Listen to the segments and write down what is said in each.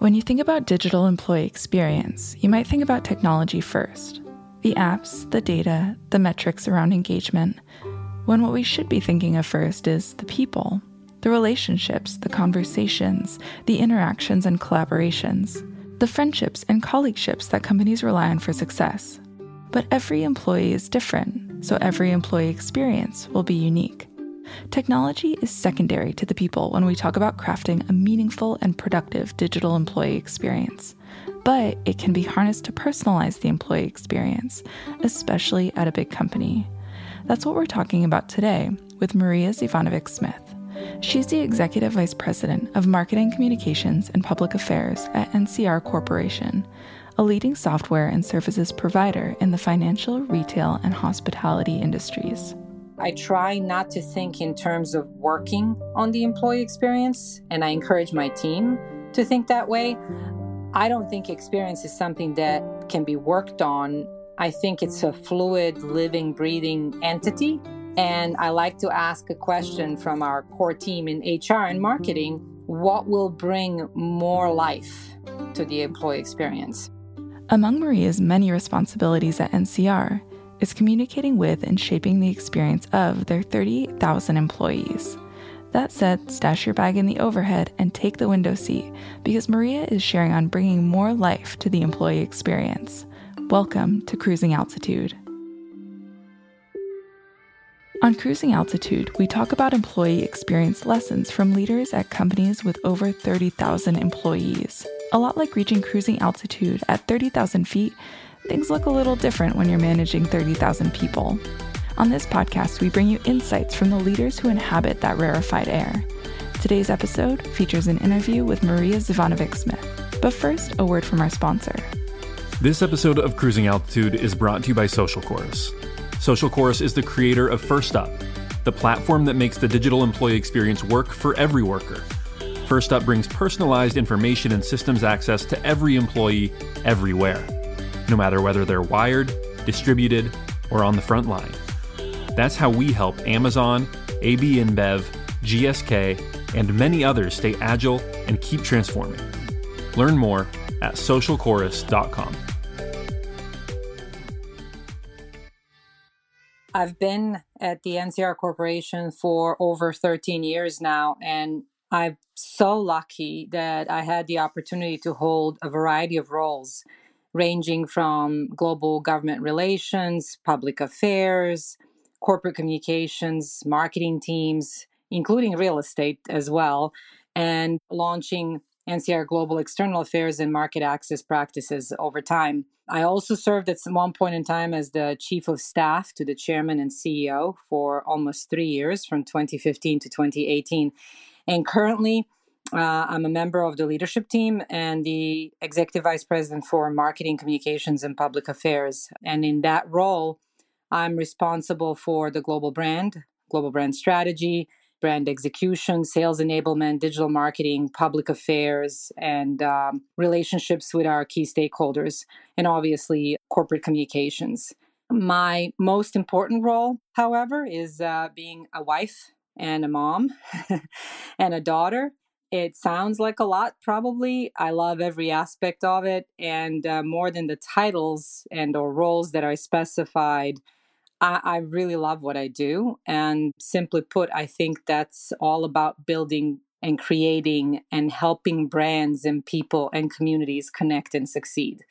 When you think about digital employee experience, you might think about technology first the apps, the data, the metrics around engagement. When what we should be thinking of first is the people, the relationships, the conversations, the interactions and collaborations, the friendships and colleagueships that companies rely on for success. But every employee is different, so every employee experience will be unique. Technology is secondary to the people when we talk about crafting a meaningful and productive digital employee experience. But it can be harnessed to personalize the employee experience, especially at a big company. That's what we're talking about today with Marija Zivanovic Smith. She's the Executive Vice President of Marketing Communications and Public Affairs at NCR Corporation, a leading software and services provider in the financial, retail, and hospitality industries. I try not to think in terms of working on the employee experience, and I encourage my team to think that way. I don't think experience is something that can be worked on. I think it's a fluid, living, breathing entity. And I like to ask a question from our core team in HR and marketing what will bring more life to the employee experience? Among Marija's many responsibilities at NCR, is communicating with and shaping the experience of their 38,000 employees. That said, stash your bag in the overhead and take the window seat because Marija is sharing on bringing more life to the employee experience. Welcome to Cruising Altitude. On Cruising Altitude, we talk about employee experience lessons from leaders at companies with over 30,000 employees. A lot like reaching cruising altitude at 30,000 feet, things look a little different when you're managing 30,000 people. On this podcast, we bring you insights from the leaders who inhabit that rarefied air. Today's episode features an interview with Marija Zivanovic Smith. But first, a word from our sponsor. This episode of Cruising Altitude is brought to you by SocialChorus. Social Chorus is the creator of Firstup, the platform that makes the digital employee experience work for every worker. Firstup brings personalized information and systems access to every employee everywhere no matter whether they're wired, distributed, or on the front line. That's how we help Amazon, AB InBev, GSK, and many others stay agile and keep transforming. Learn more at socialchorus.com. I've been at the NCR Corporation for over 13 years now, and I'm so lucky that I had the opportunity to hold a variety of roles ranging from global government relations, public affairs, corporate communications, marketing teams, including real estate as well, and launching NCR Global External Affairs and Market Access Practices over time. I also served at one point in time as the Chief of Staff to the Chairman and CEO for almost three years, from 2015 to 2018. And currently, uh, I'm a member of the leadership team and the executive vice president for marketing, communications, and public affairs. And in that role, I'm responsible for the global brand, global brand strategy, brand execution, sales enablement, digital marketing, public affairs, and um, relationships with our key stakeholders, and obviously corporate communications. My most important role, however, is uh, being a wife and a mom and a daughter it sounds like a lot, probably. I love every aspect of it, and uh, more than the titles and or roles that are specified, I, I really love what I do. And simply put, I think that's all about building and creating and helping brands and people and communities connect and succeed.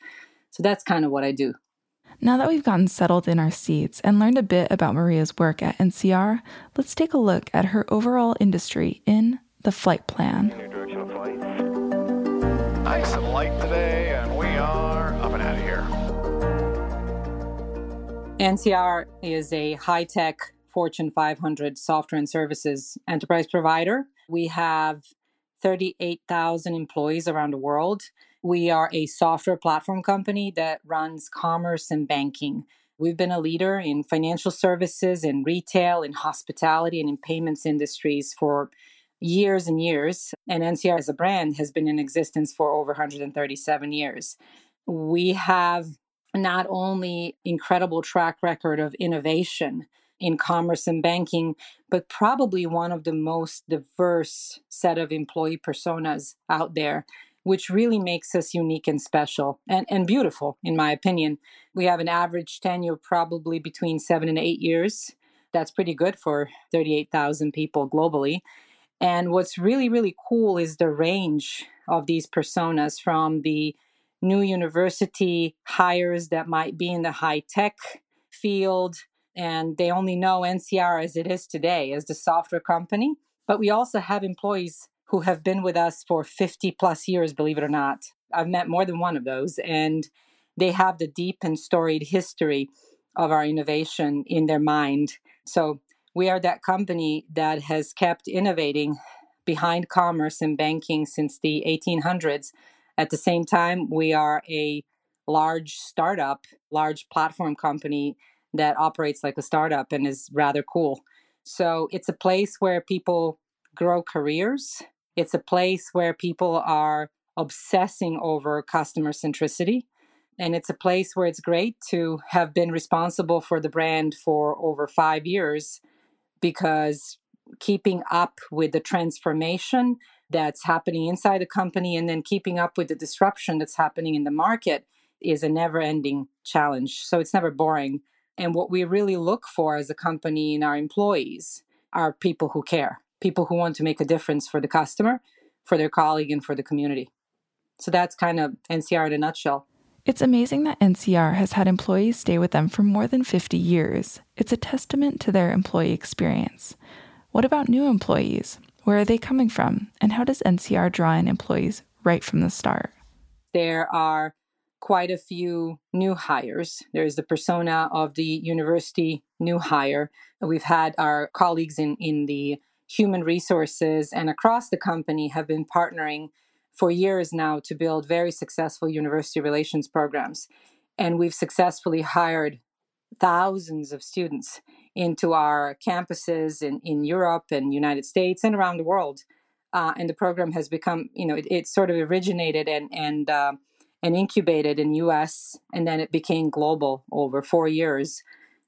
So that's kind of what I do. Now that we've gotten settled in our seats and learned a bit about Marija's work at NCR, let's take a look at her overall industry in the flight plan. Nice and light today, and we are up and out of here. NCR is a high tech Fortune 500 software and services enterprise provider. We have 38,000 employees around the world. We are a software platform company that runs commerce and banking. We've been a leader in financial services, in retail, in hospitality, and in payments industries for years and years. And NCR as a brand has been in existence for over 137 years. We have not only incredible track record of innovation in commerce and banking, but probably one of the most diverse set of employee personas out there. which really makes us unique and special and, and beautiful, in my opinion. We have an average tenure probably between seven and eight years. That's pretty good for 38,000 people globally. And what's really, really cool is the range of these personas from the new university hires that might be in the high tech field and they only know NCR as it is today as the software company. But we also have employees who have been with us for 50 plus years, believe it or not. I've met more than one of those, and they have the deep and storied history of our innovation in their mind. So we are that company that has kept innovating behind commerce and banking since the 1800s. At the same time, we are a large startup, large platform company that operates like a startup and is rather cool. So it's a place where people grow careers. It's a place where people are obsessing over customer centricity. And it's a place where it's great to have been responsible for the brand for over five years because keeping up with the transformation that's happening inside the company and then keeping up with the disruption that's happening in the market is a never ending challenge. So it's never boring. And what we really look for as a company in our employees are people who care, people who want to make a difference for the customer, for their colleague, and for the community. So that's kind of NCR in a nutshell. It's amazing that NCR has had employees stay with them for more than 50 years. It's a testament to their employee experience. What about new employees? Where are they coming from? And how does NCR draw in employees right from the start? There are quite a few new hires. There's the persona of the university new hire. We've had our colleagues in, in the human resources and across the company have been partnering for years now to build very successful university relations programs. And we've successfully hired thousands of students into our campuses in, in Europe and United States and around the world. Uh, and the program has become, you know, it, it sort of originated and, and uh, and incubated in US and then it became global over 4 years.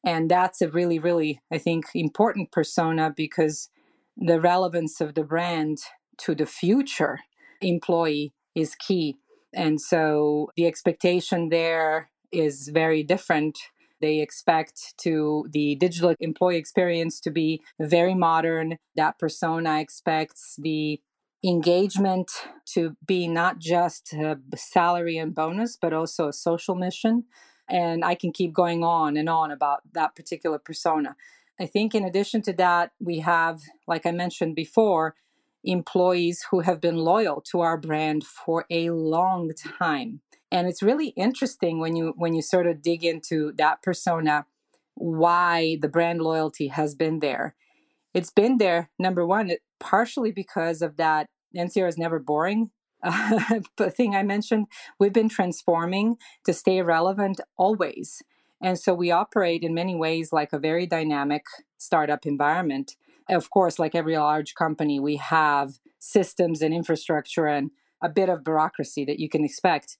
And that's a really really I think important persona because the relevance of the brand to the future employee is key. And so the expectation there is very different. They expect to the digital employee experience to be very modern. That persona expects the engagement to be not just salary and bonus, but also a social mission. And I can keep going on and on about that particular persona. I think, in addition to that, we have, like I mentioned before, employees who have been loyal to our brand for a long time. And it's really interesting when you when you sort of dig into that persona why the brand loyalty has been there. It's been there number one, it, partially because of that NCR is never boring uh, thing I mentioned. We've been transforming to stay relevant always. And so we operate in many ways like a very dynamic startup environment. Of course, like every large company, we have systems and infrastructure and a bit of bureaucracy that you can expect.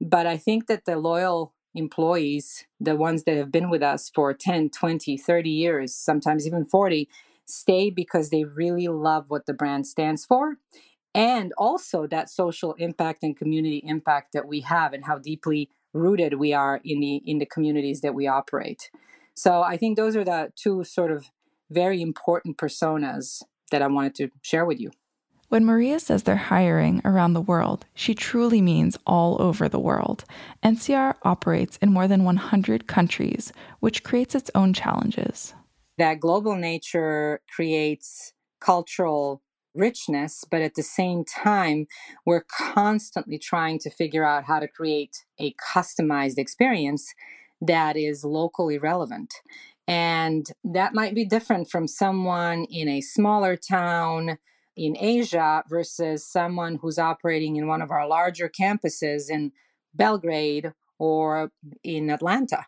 But I think that the loyal employees, the ones that have been with us for 10, 20, 30 years, sometimes even 40, stay because they really love what the brand stands for and also that social impact and community impact that we have and how deeply rooted we are in the in the communities that we operate so i think those are the two sort of very important personas that i wanted to share with you when Marija says they're hiring around the world, she truly means all over the world. NCR operates in more than 100 countries, which creates its own challenges. That global nature creates cultural richness, but at the same time, we're constantly trying to figure out how to create a customized experience that is locally relevant. And that might be different from someone in a smaller town in Asia versus someone who's operating in one of our larger campuses in Belgrade or in Atlanta.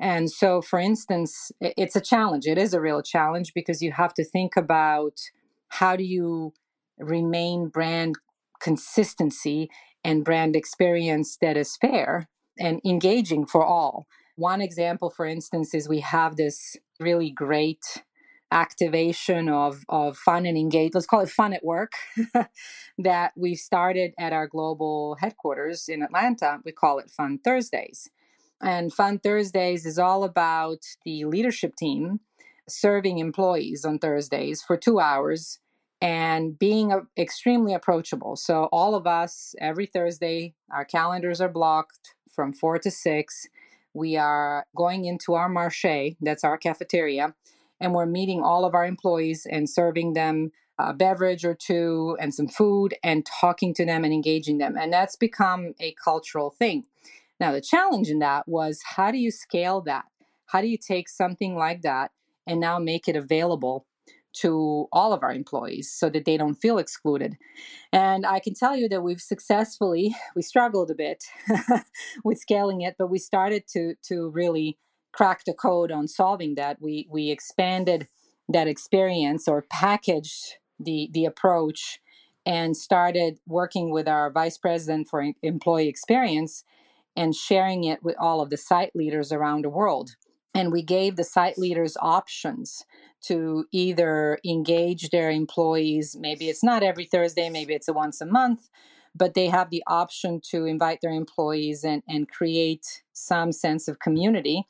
And so, for instance, it's a challenge. It is a real challenge because you have to think about how do you remain brand consistency and brand experience that is fair and engaging for all. One example, for instance, is we have this really great activation of, of fun and engage, let's call it fun at work, that we started at our global headquarters in Atlanta. We call it Fun Thursdays. And Fun Thursdays is all about the leadership team serving employees on Thursdays for two hours and being uh, extremely approachable. So, all of us, every Thursday, our calendars are blocked from four to six. We are going into our marché, that's our cafeteria, and we're meeting all of our employees and serving them a beverage or two and some food and talking to them and engaging them. And that's become a cultural thing. Now, the challenge in that was how do you scale that? How do you take something like that and now make it available to all of our employees so that they don't feel excluded. And I can tell you that we've successfully, we struggled a bit with scaling it, but we started to to really crack the code on solving that. We we expanded that experience or packaged the the approach and started working with our vice president for employee experience and sharing it with all of the site leaders around the world and we gave the site leaders options to either engage their employees maybe it's not every thursday maybe it's a once a month but they have the option to invite their employees and, and create some sense of community.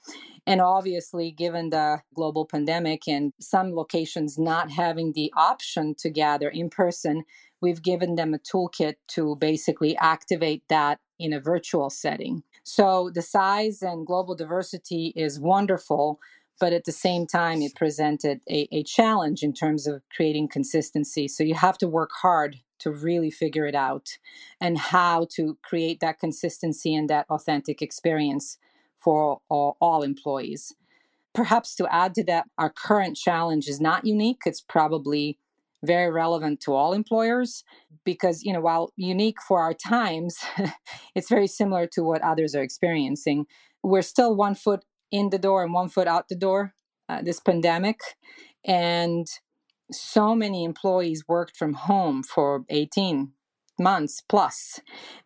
And obviously given the global pandemic and some locations not having the option to gather in person we've given them a toolkit to basically activate that in a virtual setting so the size and global diversity is wonderful, but at the same time, it presented a, a challenge in terms of creating consistency. So you have to work hard to really figure it out and how to create that consistency and that authentic experience for all, all employees. Perhaps to add to that, our current challenge is not unique. It's probably very relevant to all employers because you know while unique for our times it's very similar to what others are experiencing. We're still one foot in the door and one foot out the door uh, this pandemic and so many employees worked from home for 18 months plus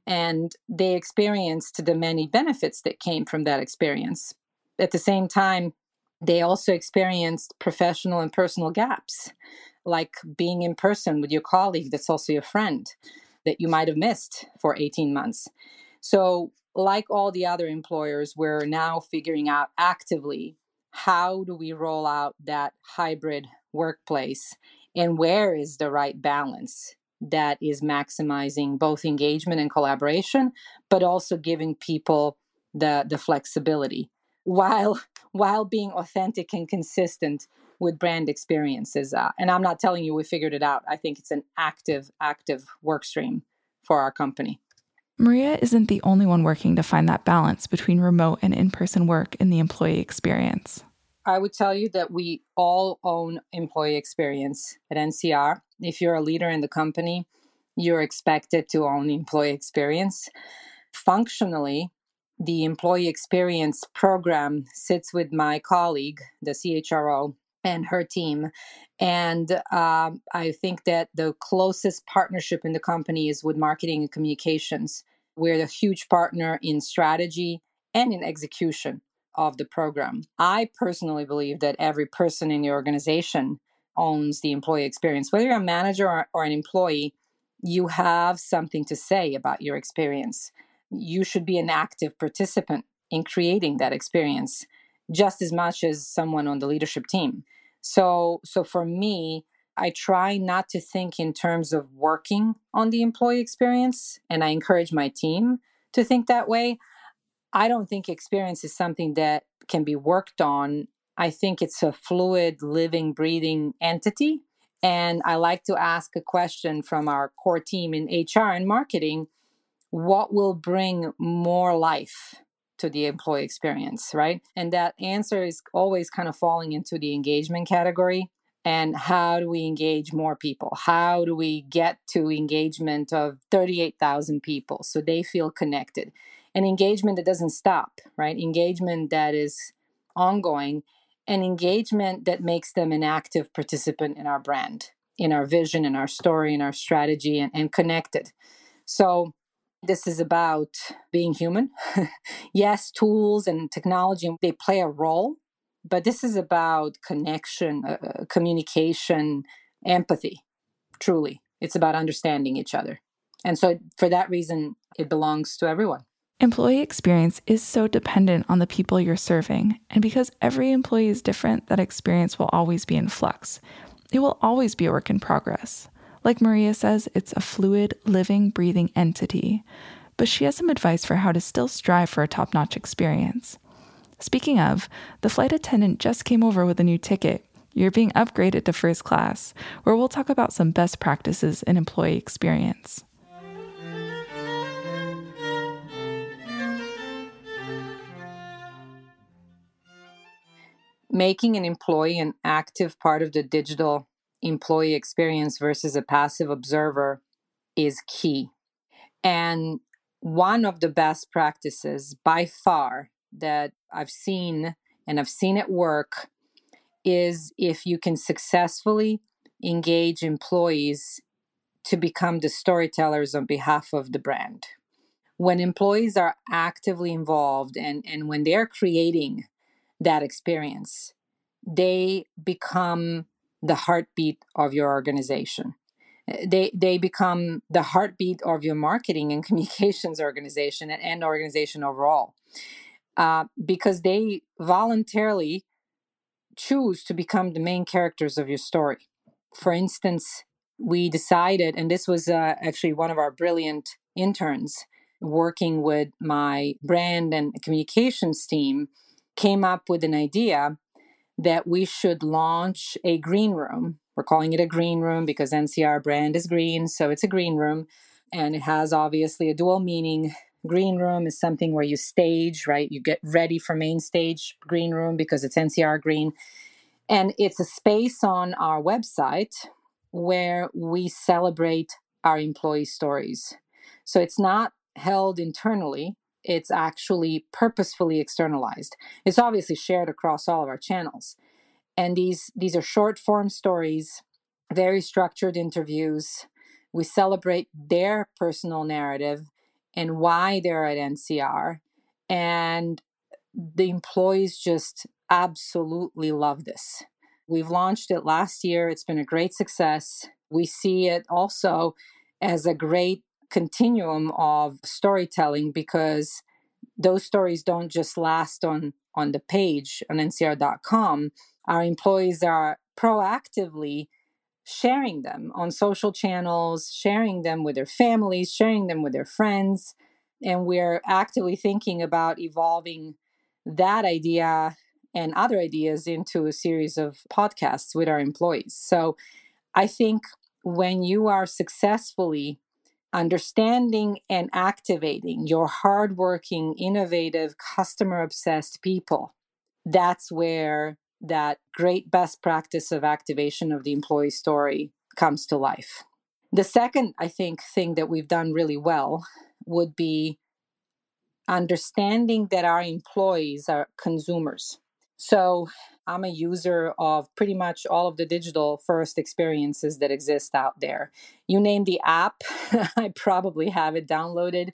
and they experienced the many benefits that came from that experience. At the same time they also experienced professional and personal gaps like being in person with your colleague that's also your friend that you might have missed for 18 months. So, like all the other employers, we're now figuring out actively how do we roll out that hybrid workplace and where is the right balance that is maximizing both engagement and collaboration, but also giving people the, the flexibility while while being authentic and consistent with brand experiences. Uh, and I'm not telling you we figured it out. I think it's an active, active work stream for our company. Marija isn't the only one working to find that balance between remote and in person work in the employee experience. I would tell you that we all own employee experience at NCR. If you're a leader in the company, you're expected to own employee experience. Functionally, the employee experience program sits with my colleague, the CHRO, and her team. And um, I think that the closest partnership in the company is with marketing and communications. We're the huge partner in strategy and in execution of the program. I personally believe that every person in the organization owns the employee experience. Whether you're a manager or, or an employee, you have something to say about your experience. You should be an active participant in creating that experience just as much as someone on the leadership team. So, so for me, I try not to think in terms of working on the employee experience, and I encourage my team to think that way. I don't think experience is something that can be worked on. I think it's a fluid, living, breathing entity. And I like to ask a question from our core team in HR and marketing what will bring more life to the employee experience, right? And that answer is always kind of falling into the engagement category. And how do we engage more people? How do we get to engagement of 38,000 people so they feel connected? An engagement that doesn't stop, right? Engagement that is ongoing and engagement that makes them an active participant in our brand, in our vision, in our story, in our strategy, and, and connected. So this is about being human. yes, tools and technology, they play a role but this is about connection, uh, uh, communication, empathy, truly. It's about understanding each other. And so, for that reason, it belongs to everyone. Employee experience is so dependent on the people you're serving, and because every employee is different, that experience will always be in flux. It will always be a work in progress. Like Marija says, it's a fluid, living, breathing entity. But she has some advice for how to still strive for a top notch experience. Speaking of, the flight attendant just came over with a new ticket. You're being upgraded to first class, where we'll talk about some best practices in employee experience. Making an employee an active part of the digital employee experience versus a passive observer is key. And one of the best practices by far that I've seen and I've seen it work is if you can successfully engage employees to become the storytellers on behalf of the brand. When employees are actively involved and, and when they're creating that experience, they become the heartbeat of your organization. They, they become the heartbeat of your marketing and communications organization and, and organization overall uh, because they voluntarily choose to become the main characters of your story. For instance, we decided, and this was uh, actually one of our brilliant interns working with my brand and communications team, came up with an idea that we should launch a green room. We're calling it a green room because NCR brand is green, so it's a green room. And it has obviously a dual meaning green room is something where you stage right you get ready for main stage green room because it's ncr green and it's a space on our website where we celebrate our employee stories so it's not held internally it's actually purposefully externalized it's obviously shared across all of our channels and these these are short form stories very structured interviews we celebrate their personal narrative and why they're at NCR. And the employees just absolutely love this. We've launched it last year, it's been a great success. We see it also as a great continuum of storytelling because those stories don't just last on on the page on ncr.com our employees are proactively sharing them on social channels, sharing them with their families, sharing them with their friends. And we're actively thinking about evolving that idea and other ideas into a series of podcasts with our employees. So I think when you are successfully understanding and activating your hardworking, innovative, customer obsessed people, that's where that great best practice of activation of the employee story comes to life. The second, I think, thing that we've done really well would be understanding that our employees are consumers. So I'm a user of pretty much all of the digital first experiences that exist out there. You name the app, I probably have it downloaded.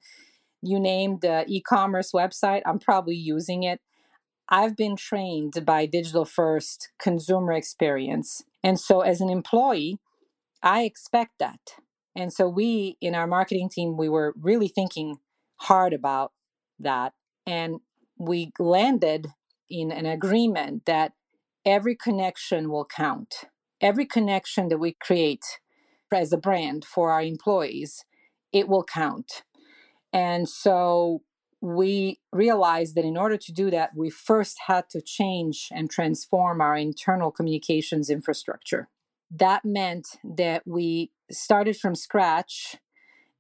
You name the e commerce website, I'm probably using it. I've been trained by digital first consumer experience. And so as an employee, I expect that. And so we in our marketing team, we were really thinking hard about that. And we landed in an agreement that every connection will count. Every connection that we create as a brand for our employees, it will count. And so we realized that in order to do that, we first had to change and transform our internal communications infrastructure. That meant that we started from scratch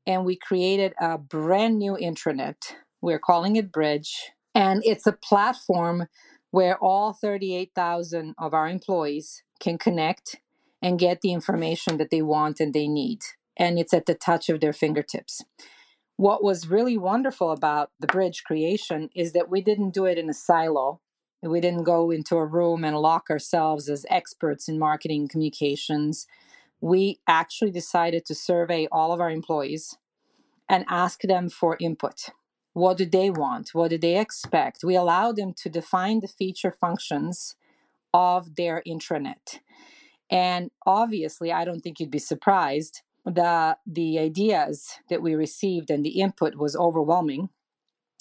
and we created a brand new intranet. We're calling it Bridge. And it's a platform where all 38,000 of our employees can connect and get the information that they want and they need. And it's at the touch of their fingertips what was really wonderful about the bridge creation is that we didn't do it in a silo. We didn't go into a room and lock ourselves as experts in marketing communications. We actually decided to survey all of our employees and ask them for input. What do they want? What do they expect? We allow them to define the feature functions of their intranet. And obviously, I don't think you'd be surprised that the ideas that we received and the input was overwhelming.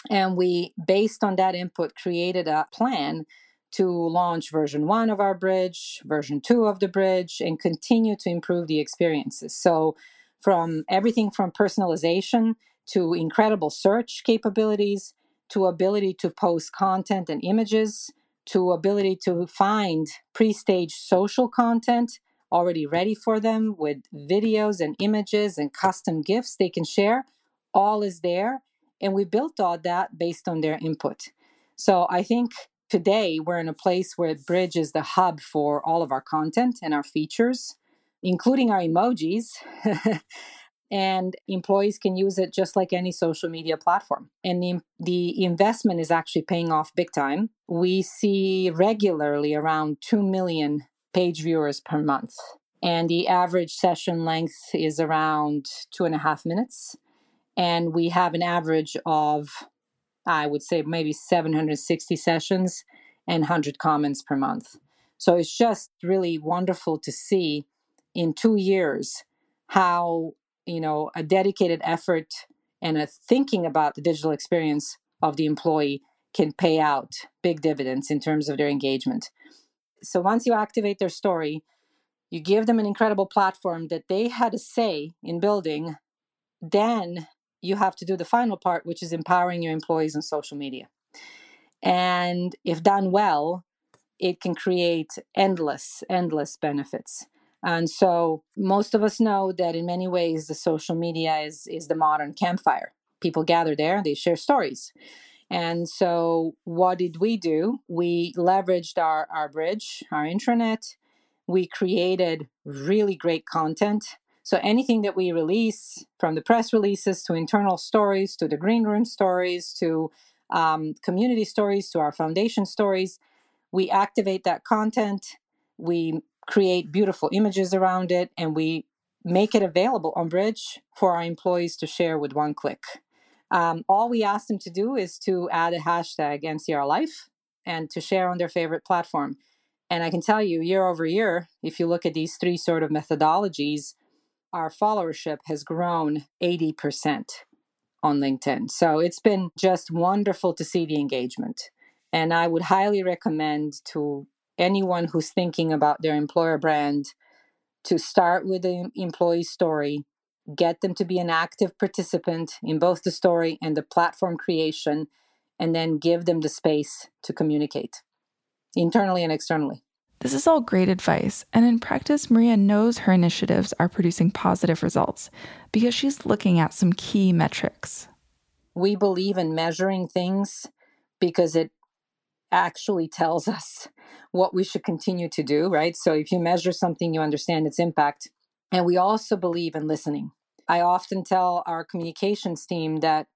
And we, based on that input, created a plan to launch version one of our bridge, version two of the bridge, and continue to improve the experiences. So, from everything from personalization to incredible search capabilities to ability to post content and images to ability to find pre-staged social content already ready for them with videos and images and custom gifts they can share. All is there and we built all that based on their input. So i think today we're in a place where bridge is the hub for all of our content and our features including our emojis and employees can use it just like any social media platform. And the, the investment is actually paying off big time. We see regularly around 2 million page viewers per month. And the average session length is around two and a half minutes. And we have an average of, I would say, maybe 760 sessions and 100 comments per month. So it's just really wonderful to see in two years how you know a dedicated effort and a thinking about the digital experience of the employee can pay out big dividends in terms of their engagement. So once you activate their story you give them an incredible platform that they had a say in building then you have to do the final part which is empowering your employees on social media. And if done well it can create endless endless benefits and so most of us know that in many ways the social media is is the modern campfire. People gather there, they share stories. And so what did we do? We leveraged our, our bridge, our intranet. We created really great content. So anything that we release, from the press releases to internal stories to the green room stories to um, community stories to our foundation stories, we activate that content. We create beautiful images around it, and we make it available on Bridge for our employees to share with one click. Um, all we ask them to do is to add a hashtag NCR Life and to share on their favorite platform. And I can tell you, year over year, if you look at these three sort of methodologies, our followership has grown 80% on LinkedIn. So it's been just wonderful to see the engagement. And I would highly recommend to anyone who's thinking about their employer brand to start with the employee story, get them to be an active participant in both the story and the platform creation, and then give them the space to communicate internally and externally. This is all great advice, and in practice, Marija knows her initiatives are producing positive results because she's looking at some key metrics. We believe in measuring things because it actually tells us what we should continue to do, right? So if you measure something, you understand its impact. And we also believe in listening. I often tell our communications team that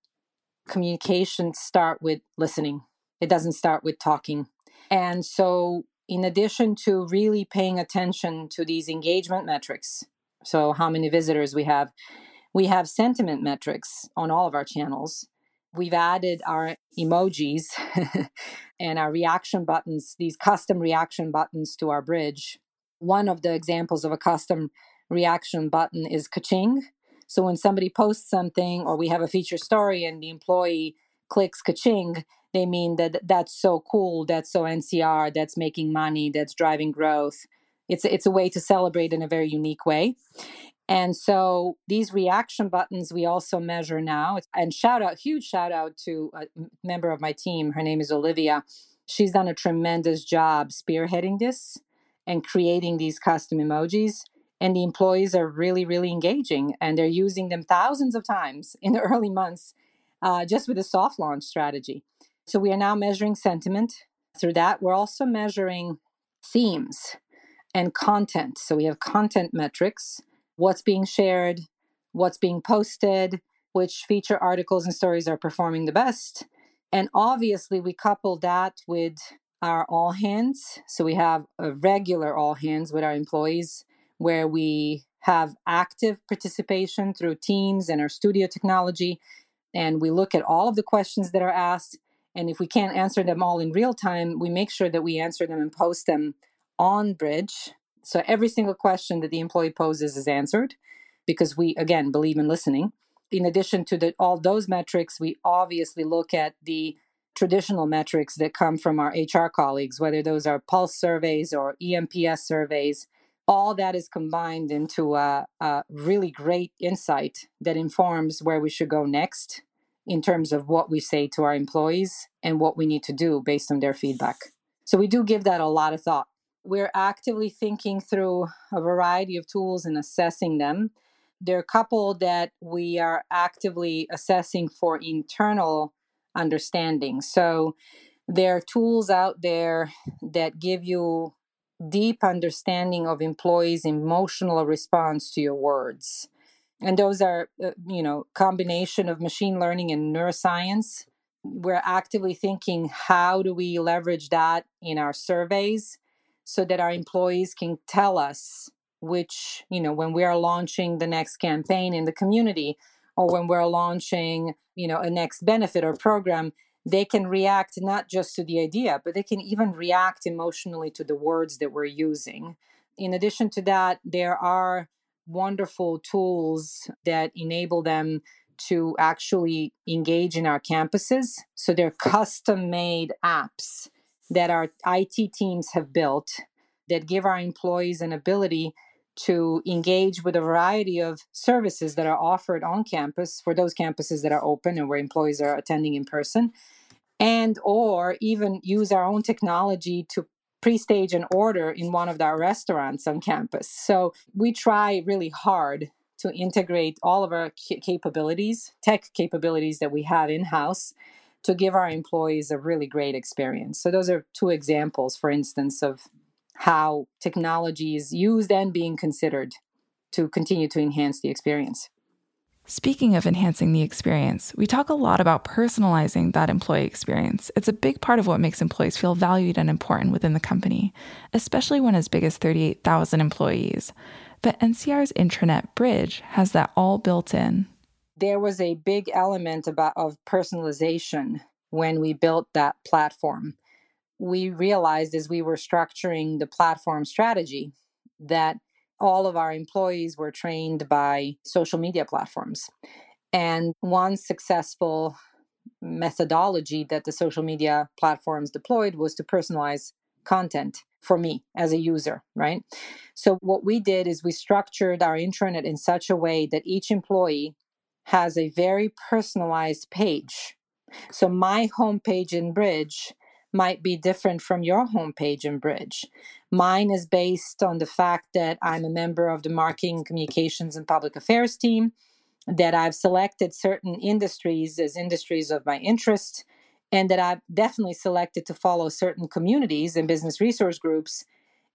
communications start with listening, it doesn't start with talking. And so, in addition to really paying attention to these engagement metrics, so how many visitors we have, we have sentiment metrics on all of our channels. We've added our emojis and our reaction buttons, these custom reaction buttons to our bridge. One of the examples of a custom reaction button is kaching. So when somebody posts something or we have a feature story and the employee clicks kaching, they mean that that's so cool, that's so NCR, that's making money, that's driving growth. It's it's a way to celebrate in a very unique way. And so these reaction buttons we also measure now. And shout out, huge shout out to a member of my team. Her name is Olivia. She's done a tremendous job spearheading this and creating these custom emojis. And the employees are really, really engaging and they're using them thousands of times in the early months uh, just with a soft launch strategy. So we are now measuring sentiment through that. We're also measuring themes and content. So we have content metrics what's being shared, what's being posted, which feature articles and stories are performing the best. And obviously, we couple that with our all hands. So we have a regular all hands with our employees where we have active participation through Teams and our studio technology. and we look at all of the questions that are asked. And if we can't answer them all in real time, we make sure that we answer them and post them on Bridge. So every single question that the employee poses is answered because we, again, believe in listening. In addition to the, all those metrics, we obviously look at the traditional metrics that come from our HR colleagues, whether those are pulse surveys or eNPS surveys. All that is combined into a, a really great insight that informs where we should go next in terms of what we say to our employees and what we need to do based on their feedback. So we do give that a lot of thought. We're actively thinking through a variety of tools and assessing them. There are a couple that we are actively assessing for internal understanding. So there are tools out there that give you deep understanding of employees' emotional response to your words. And those are, uh, you know, combination of machine learning and neuroscience. We're actively thinking how do we leverage that in our surveys so that our employees can tell us which, you know, when we are launching the next campaign in the community, or when we're launching you know a next benefit or program they can react not just to the idea but they can even react emotionally to the words that we're using. In addition to that there are wonderful tools that enable them to actually engage in our campuses. So they're custom made apps that our IT teams have built that give our employees an ability to engage with a variety of services that are offered on campus for those campuses that are open and where employees are attending in person and or even use our own technology to pre-stage an order in one of our restaurants on campus. So we try really hard to integrate all of our capabilities tech capabilities that we have in-house to give our employees a really great experience so those are two examples for instance of how technology is used and being considered to continue to enhance the experience. Speaking of enhancing the experience, we talk a lot about personalizing that employee experience. It's a big part of what makes employees feel valued and important within the company, especially when as big as 38,000 employees. But NCR's intranet bridge has that all built in. There was a big element about of personalization when we built that platform we realized as we were structuring the platform strategy that all of our employees were trained by social media platforms. And one successful methodology that the social media platforms deployed was to personalize content for me as a user, right? So, what we did is we structured our intranet in such a way that each employee has a very personalized page. So, my homepage in Bridge might be different from your homepage in Bridge. Mine is based on the fact that I'm a member of the marketing, communications, and public affairs team, that I've selected certain industries as industries of my interest, and that I've definitely selected to follow certain communities and business resource groups.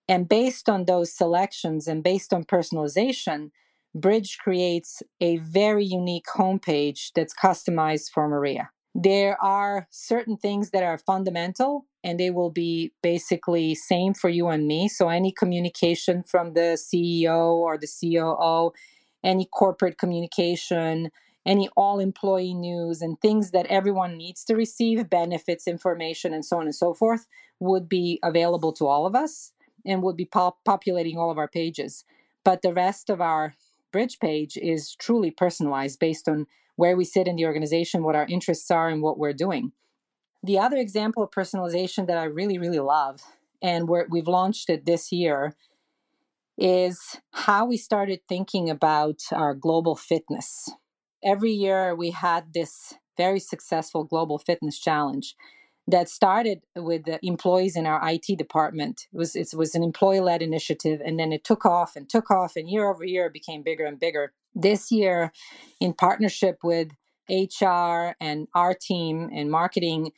And based on those selections and based on personalization, Bridge creates a very unique homepage that's customized for Marija. There are certain things that are fundamental and they will be basically same for you and me. So any communication from the ceo or the coo any corporate communication any all employee news and things that everyone needs to receive benefits information and so on and so forth would be available to all of us and would be pop- populating all of our pages. But the rest of our bridge page is truly personalized based on where we sit in the organization, what our interests are, and what we're doing. The other example of personalization that I really, really love, and we've launched it this year, is how we started thinking about our global fitness. Every year we had this very successful global fitness challenge that started with the employees in our IT department. It was it was an employee led initiative, and then it took off and took off, and year over year it became bigger and bigger. This year, in partnership with HR and our team and marketing,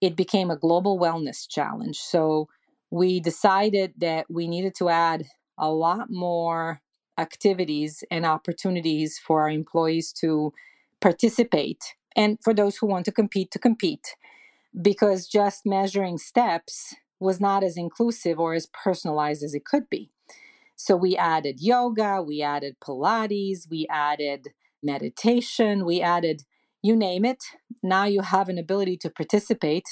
it became a global wellness challenge. So we decided that we needed to add a lot more activities and opportunities for our employees to participate and for those who want to compete to compete because just measuring steps was not as inclusive or as personalized as it could be. So we added yoga, we added Pilates, we added meditation, we added, you name it. Now you have an ability to participate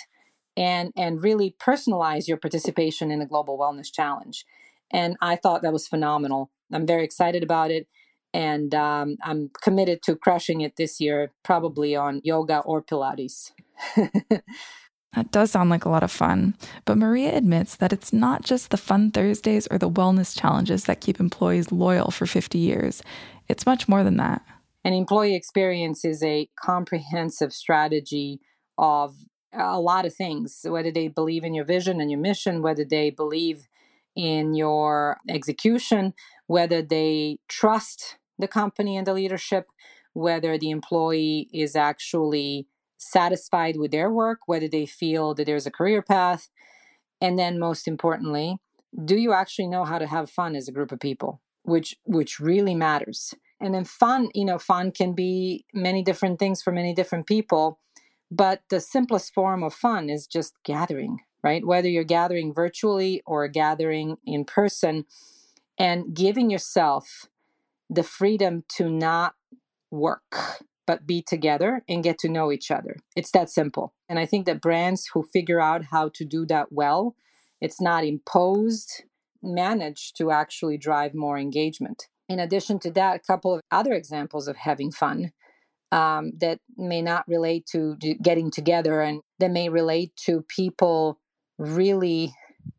and and really personalize your participation in the global wellness challenge. And I thought that was phenomenal. I'm very excited about it. And um, I'm committed to crushing it this year, probably on yoga or Pilates. That does sound like a lot of fun, but Marija admits that it's not just the fun Thursdays or the wellness challenges that keep employees loyal for 50 years. It's much more than that. An employee experience is a comprehensive strategy of a lot of things, whether they believe in your vision and your mission, whether they believe in your execution, whether they trust the company and the leadership, whether the employee is actually satisfied with their work, whether they feel that there's a career path. And then most importantly, do you actually know how to have fun as a group of people, which which really matters. And then fun, you know, fun can be many different things for many different people, but the simplest form of fun is just gathering, right? Whether you're gathering virtually or gathering in person and giving yourself the freedom to not work but be together and get to know each other. It's that simple. And I think that brands who figure out how to do that well, it's not imposed, manage to actually drive more engagement. In addition to that, a couple of other examples of having fun um, that may not relate to getting together and that may relate to people really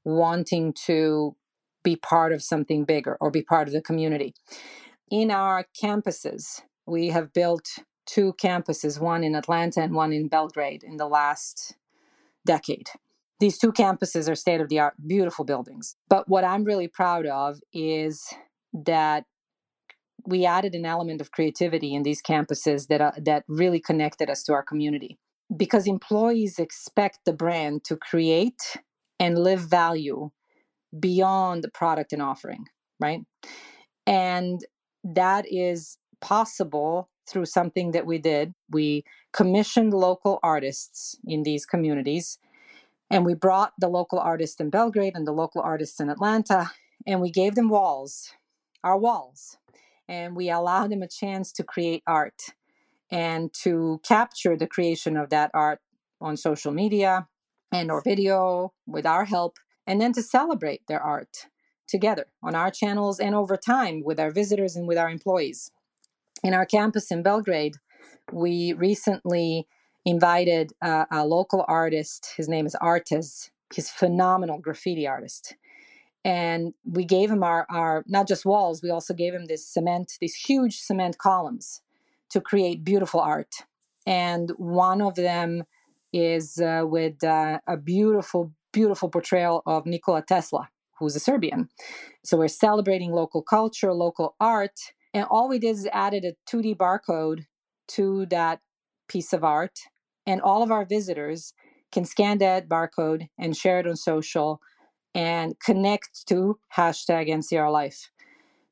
wanting to be part of something bigger or be part of the community. In our campuses, we have built two campuses, one in Atlanta and one in Belgrade, in the last decade. These two campuses are state of the art, beautiful buildings. But what I'm really proud of is that we added an element of creativity in these campuses that uh, that really connected us to our community because employees expect the brand to create and live value beyond the product and offering right and that is possible through something that we did. We commissioned local artists in these communities, and we brought the local artists in Belgrade and the local artists in Atlanta, and we gave them walls, our walls, and we allowed them a chance to create art and to capture the creation of that art on social media and or video with our help and then to celebrate their art together on our channels and over time with our visitors and with our employees in our campus in Belgrade, we recently invited a local artist. His name is Artez. He's a phenomenal graffiti artist. And we gave him our, our not just walls, we also gave him this cement, these huge cement columns to create beautiful art. And one of them is uh, with uh, a beautiful, beautiful portrayal of Nikola Tesla, who's a Serbian. So we're celebrating local culture, local art, and all we did is added a 2D barcode to that piece of art. And all of our visitors can scan that barcode and share it on social and connect to hashtag NCR Life.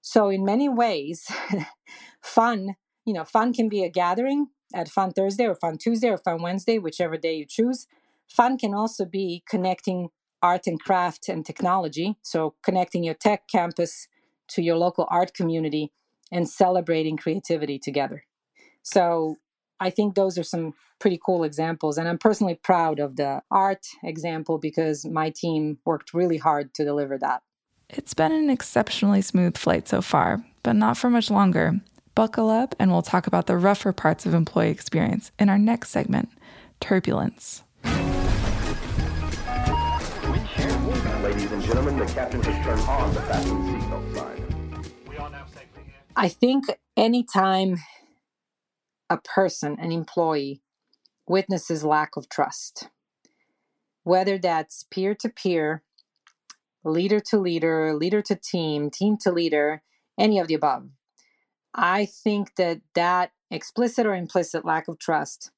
So, in many ways, fun, you know, fun can be a gathering at Fun Thursday or Fun Tuesday or Fun Wednesday, whichever day you choose. Fun can also be connecting art and craft and technology. So, connecting your tech campus to your local art community and celebrating creativity together. So I think those are some pretty cool examples. And I'm personally proud of the art example because my team worked really hard to deliver that. It's been an exceptionally smooth flight so far, but not for much longer. Buckle up and we'll talk about the rougher parts of employee experience in our next segment Turbulence. Ladies and gentlemen, the captain has turned on the fasten seatbelt sign. I think anytime a person, an employee, witnesses lack of trust, whether that's peer to peer, leader to leader, leader to team, team to leader, any of the above, I think that that explicit or implicit lack of trust,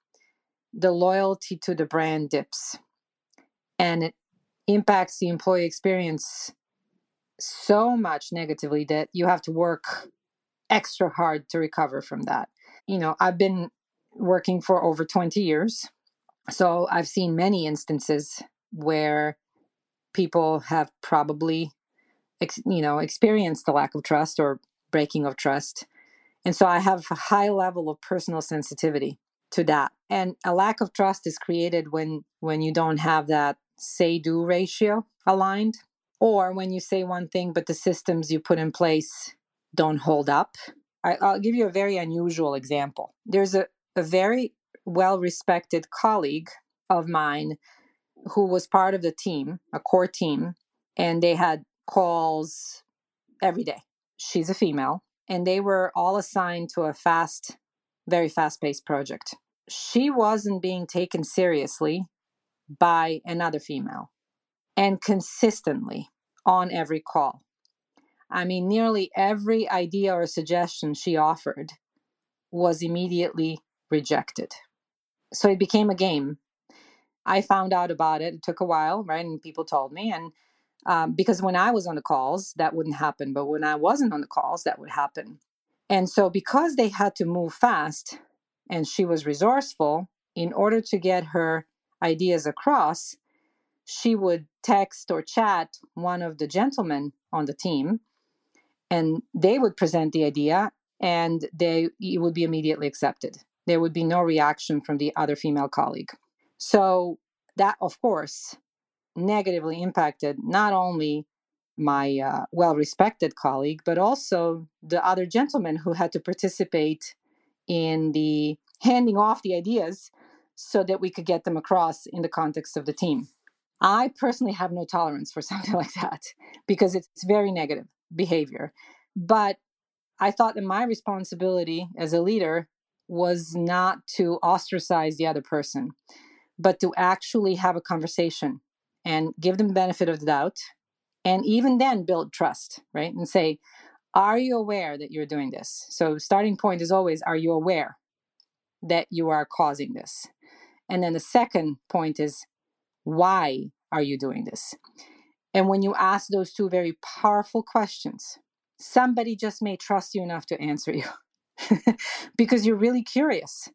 the loyalty to the brand dips and it impacts the employee experience so much negatively that you have to work extra hard to recover from that. You know, I've been working for over 20 years. So I've seen many instances where people have probably you know experienced the lack of trust or breaking of trust. And so I have a high level of personal sensitivity to that. And a lack of trust is created when when you don't have that say do ratio aligned or when you say one thing but the systems you put in place don't hold up. I, will give you a very unusual example. There's a, a very well respected colleague of mine who was part of the team, a core team, and they had calls every day. She's a female, and they were all assigned to a fast, very fast paced project. She wasn't being taken seriously by another female and consistently on every call. I mean, nearly every idea or suggestion she offered was immediately rejected. So it became a game. I found out about it. It took a while, right? And people told me. And um, because when I was on the calls, that wouldn't happen. But when I wasn't on the calls, that would happen. And so, because they had to move fast and she was resourceful, in order to get her ideas across, she would text or chat one of the gentlemen on the team and they would present the idea and they it would be immediately accepted there would be no reaction from the other female colleague so that of course negatively impacted not only my uh, well respected colleague but also the other gentleman who had to participate in the handing off the ideas so that we could get them across in the context of the team i personally have no tolerance for something like that because it's very negative behavior. But I thought that my responsibility as a leader was not to ostracize the other person, but to actually have a conversation and give them the benefit of the doubt. And even then, build trust, right? And say, are you aware that you're doing this? So, starting point is always, are you aware that you are causing this? And then the second point is, why are you doing this? And when you ask those two very powerful questions, somebody just may trust you enough to answer you because you're really curious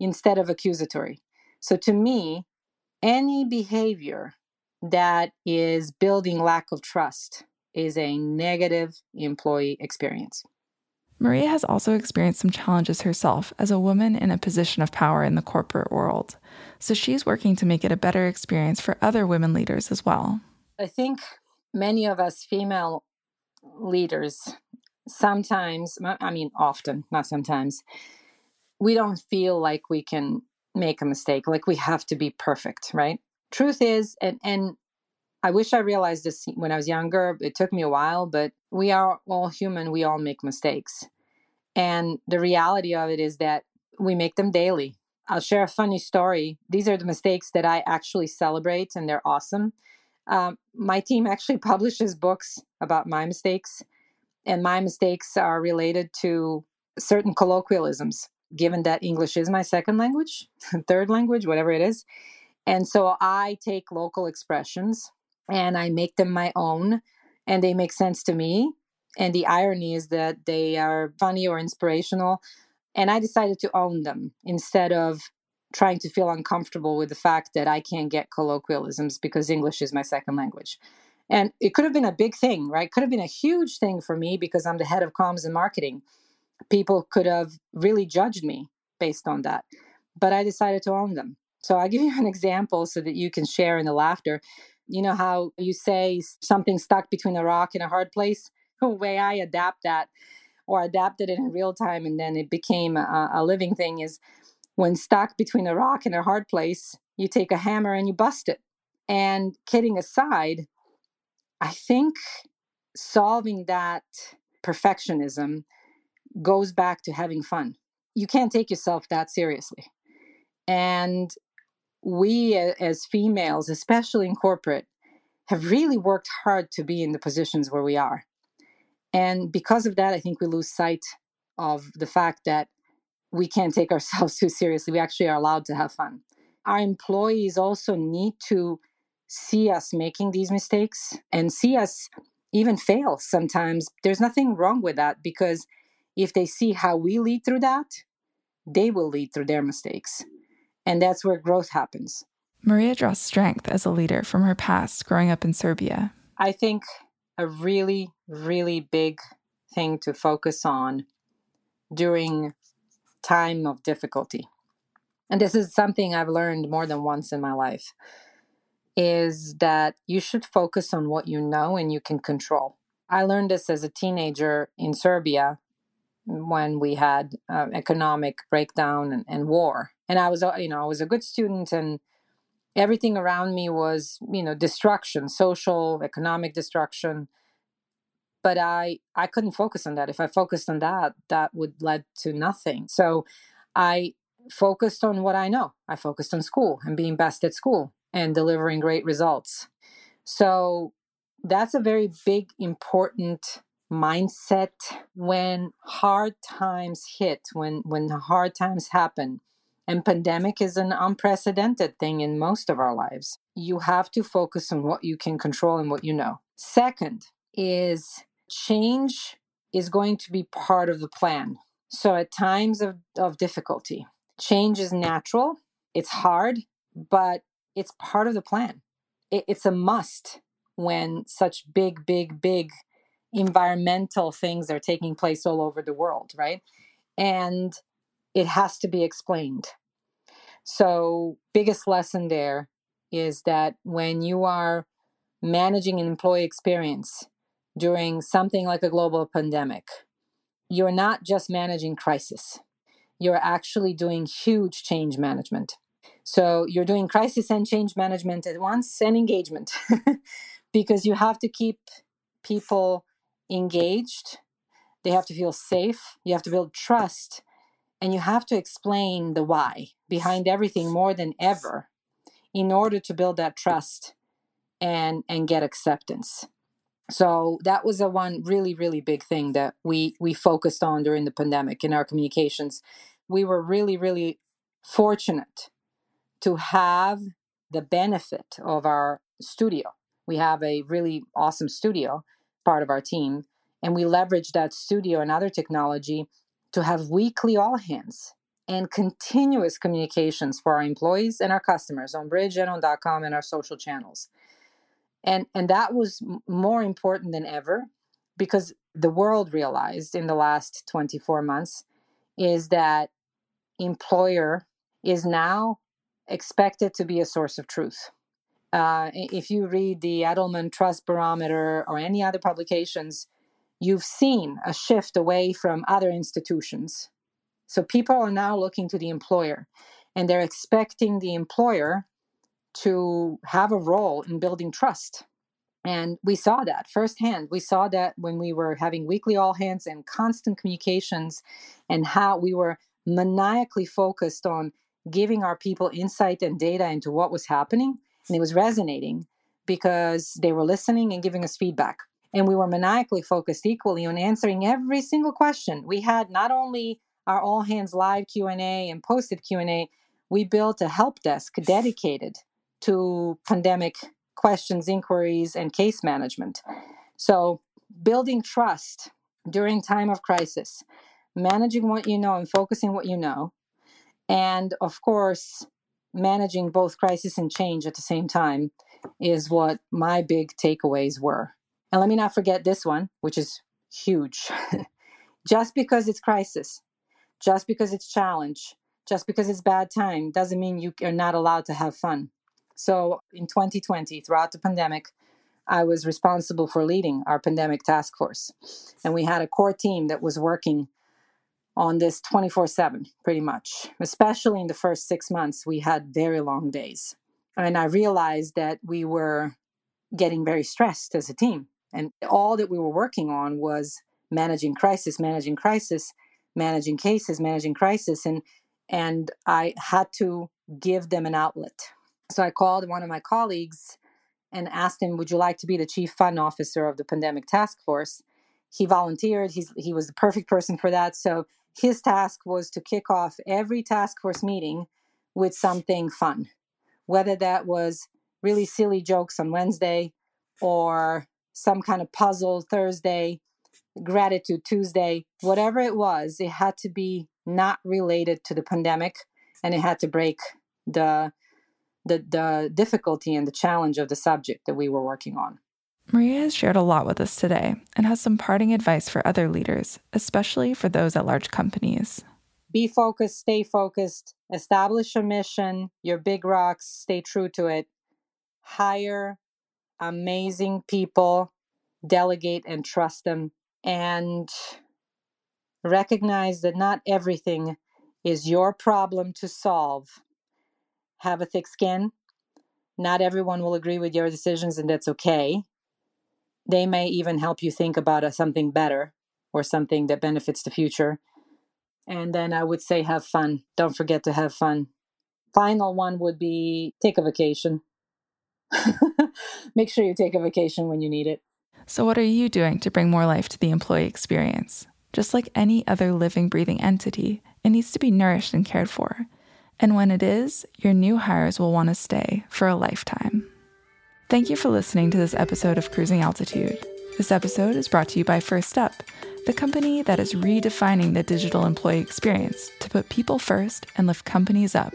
instead of accusatory. So to me, any behavior that is building lack of trust is a negative employee experience. Marija has also experienced some challenges herself as a woman in a position of power in the corporate world. So she's working to make it a better experience for other women leaders as well. I think many of us female leaders sometimes, I mean, often, not sometimes, we don't feel like we can make a mistake, like we have to be perfect, right? Truth is, and, and I wish I realized this when I was younger. It took me a while, but we are all human. We all make mistakes. And the reality of it is that we make them daily. I'll share a funny story. These are the mistakes that I actually celebrate, and they're awesome. Um, my team actually publishes books about my mistakes, and my mistakes are related to certain colloquialisms, given that English is my second language, third language, whatever it is. And so I take local expressions and I make them my own, and they make sense to me. And the irony is that they are funny or inspirational. And I decided to own them instead of trying to feel uncomfortable with the fact that I can't get colloquialisms because English is my second language. And it could have been a big thing, right? Could have been a huge thing for me because I'm the head of comms and marketing. People could have really judged me based on that. But I decided to own them. So I'll give you an example so that you can share in the laughter. You know how you say something stuck between a rock and a hard place? The way I adapt that or adapted it in real time and then it became a, a living thing is when stuck between a rock and a hard place, you take a hammer and you bust it. And kidding aside, I think solving that perfectionism goes back to having fun. You can't take yourself that seriously. And we as females, especially in corporate, have really worked hard to be in the positions where we are. And because of that, I think we lose sight of the fact that we can't take ourselves too seriously. We actually are allowed to have fun. Our employees also need to see us making these mistakes and see us even fail sometimes. There's nothing wrong with that because if they see how we lead through that, they will lead through their mistakes. And that's where growth happens. Marija draws strength as a leader from her past growing up in Serbia. I think a really, really big thing to focus on during time of difficulty and this is something I've learned more than once in my life, is that you should focus on what you know and you can control. I learned this as a teenager in Serbia when we had uh, economic breakdown and, and war. And I was, uh, you know, I was a good student and everything around me was, you know, destruction, social, economic destruction. But I, I couldn't focus on that. If I focused on that, that would lead to nothing. So I focused on what I know. I focused on school and being best at school and delivering great results. So that's a very big, important mindset when hard times hit, when when hard times happen. And pandemic is an unprecedented thing in most of our lives. You have to focus on what you can control and what you know. Second is change is going to be part of the plan. So at times of, of difficulty, change is natural, it's hard, but it's part of the plan. It, it's a must when such big, big, big environmental things are taking place all over the world, right? And it has to be explained. So, biggest lesson there is that when you are managing an employee experience during something like a global pandemic, you're not just managing crisis. You're actually doing huge change management. So you're doing crisis and change management at once and engagement because you have to keep people engaged. They have to feel safe. You have to build trust. And you have to explain the why behind everything more than ever in order to build that trust and and get acceptance. So that was a one really really big thing that we we focused on during the pandemic in our communications. We were really really fortunate to have the benefit of our studio. We have a really awesome studio, part of our team, and we leverage that studio and other technology to have weekly all hands and continuous communications for our employees and our customers on bridge and on .com and our social channels. And, and that was more important than ever because the world realized in the last 24 months is that employer is now expected to be a source of truth. Uh, if you read the Edelman Trust Barometer or any other publications, you've seen a shift away from other institutions. So people are now looking to the employer and they're expecting the employer to have a role in building trust. And we saw that firsthand. We saw that when we were having weekly all hands and constant communications, and how we were maniacally focused on giving our people insight and data into what was happening. And it was resonating because they were listening and giving us feedback. And we were maniacally focused equally on answering every single question. We had not only our all hands live Q&A and posted Q&A, we built a help desk dedicated to pandemic questions, inquiries, and case management. So, building trust during time of crisis, managing what you know and focusing what you know, and of course, managing both crisis and change at the same time is what my big takeaways were. And let me not forget this one, which is huge. just because it's crisis, just because it's challenge, just because it's bad time doesn't mean you are not allowed to have fun. So in 2020, throughout the pandemic, I was responsible for leading our pandemic task force. And we had a core team that was working on this 24 7, pretty much. Especially in the first six months, we had very long days. And I realized that we were getting very stressed as a team. And all that we were working on was managing crisis, managing crisis, managing cases, managing crisis. And, and I had to give them an outlet. So I called one of my colleagues and asked him, Would you like to be the chief fund officer of the pandemic task force? He volunteered. He's, he was the perfect person for that. So his task was to kick off every task force meeting with something fun, whether that was really silly jokes on Wednesday or some kind of puzzle Thursday, gratitude Tuesday, whatever it was, it had to be not related to the pandemic and it had to break the the, the difficulty and the challenge of the subject that we were working on. Marija has shared a lot with us today and has some parting advice for other leaders, especially for those at large companies. be focused, stay focused, establish a mission, your big rocks, stay true to it. Hire amazing people, delegate and trust them, and recognize that not everything is your problem to solve. Have a thick skin. Not everyone will agree with your decisions, and that's okay. They may even help you think about a, something better or something that benefits the future. And then I would say have fun. Don't forget to have fun. Final one would be take a vacation. Make sure you take a vacation when you need it. So, what are you doing to bring more life to the employee experience? Just like any other living, breathing entity, it needs to be nourished and cared for. And when it is, your new hires will want to stay for a lifetime. Thank you for listening to this episode of Cruising Altitude. This episode is brought to you by Firstup, the company that is redefining the digital employee experience to put people first and lift companies up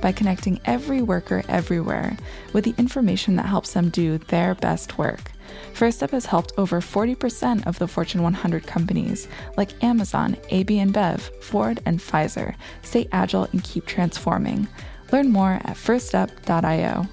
by connecting every worker everywhere with the information that helps them do their best work. Firstup has helped over 40% of the Fortune 100 companies like Amazon, AB InBev, Ford, and Pfizer stay agile and keep transforming. Learn more at firstup.io.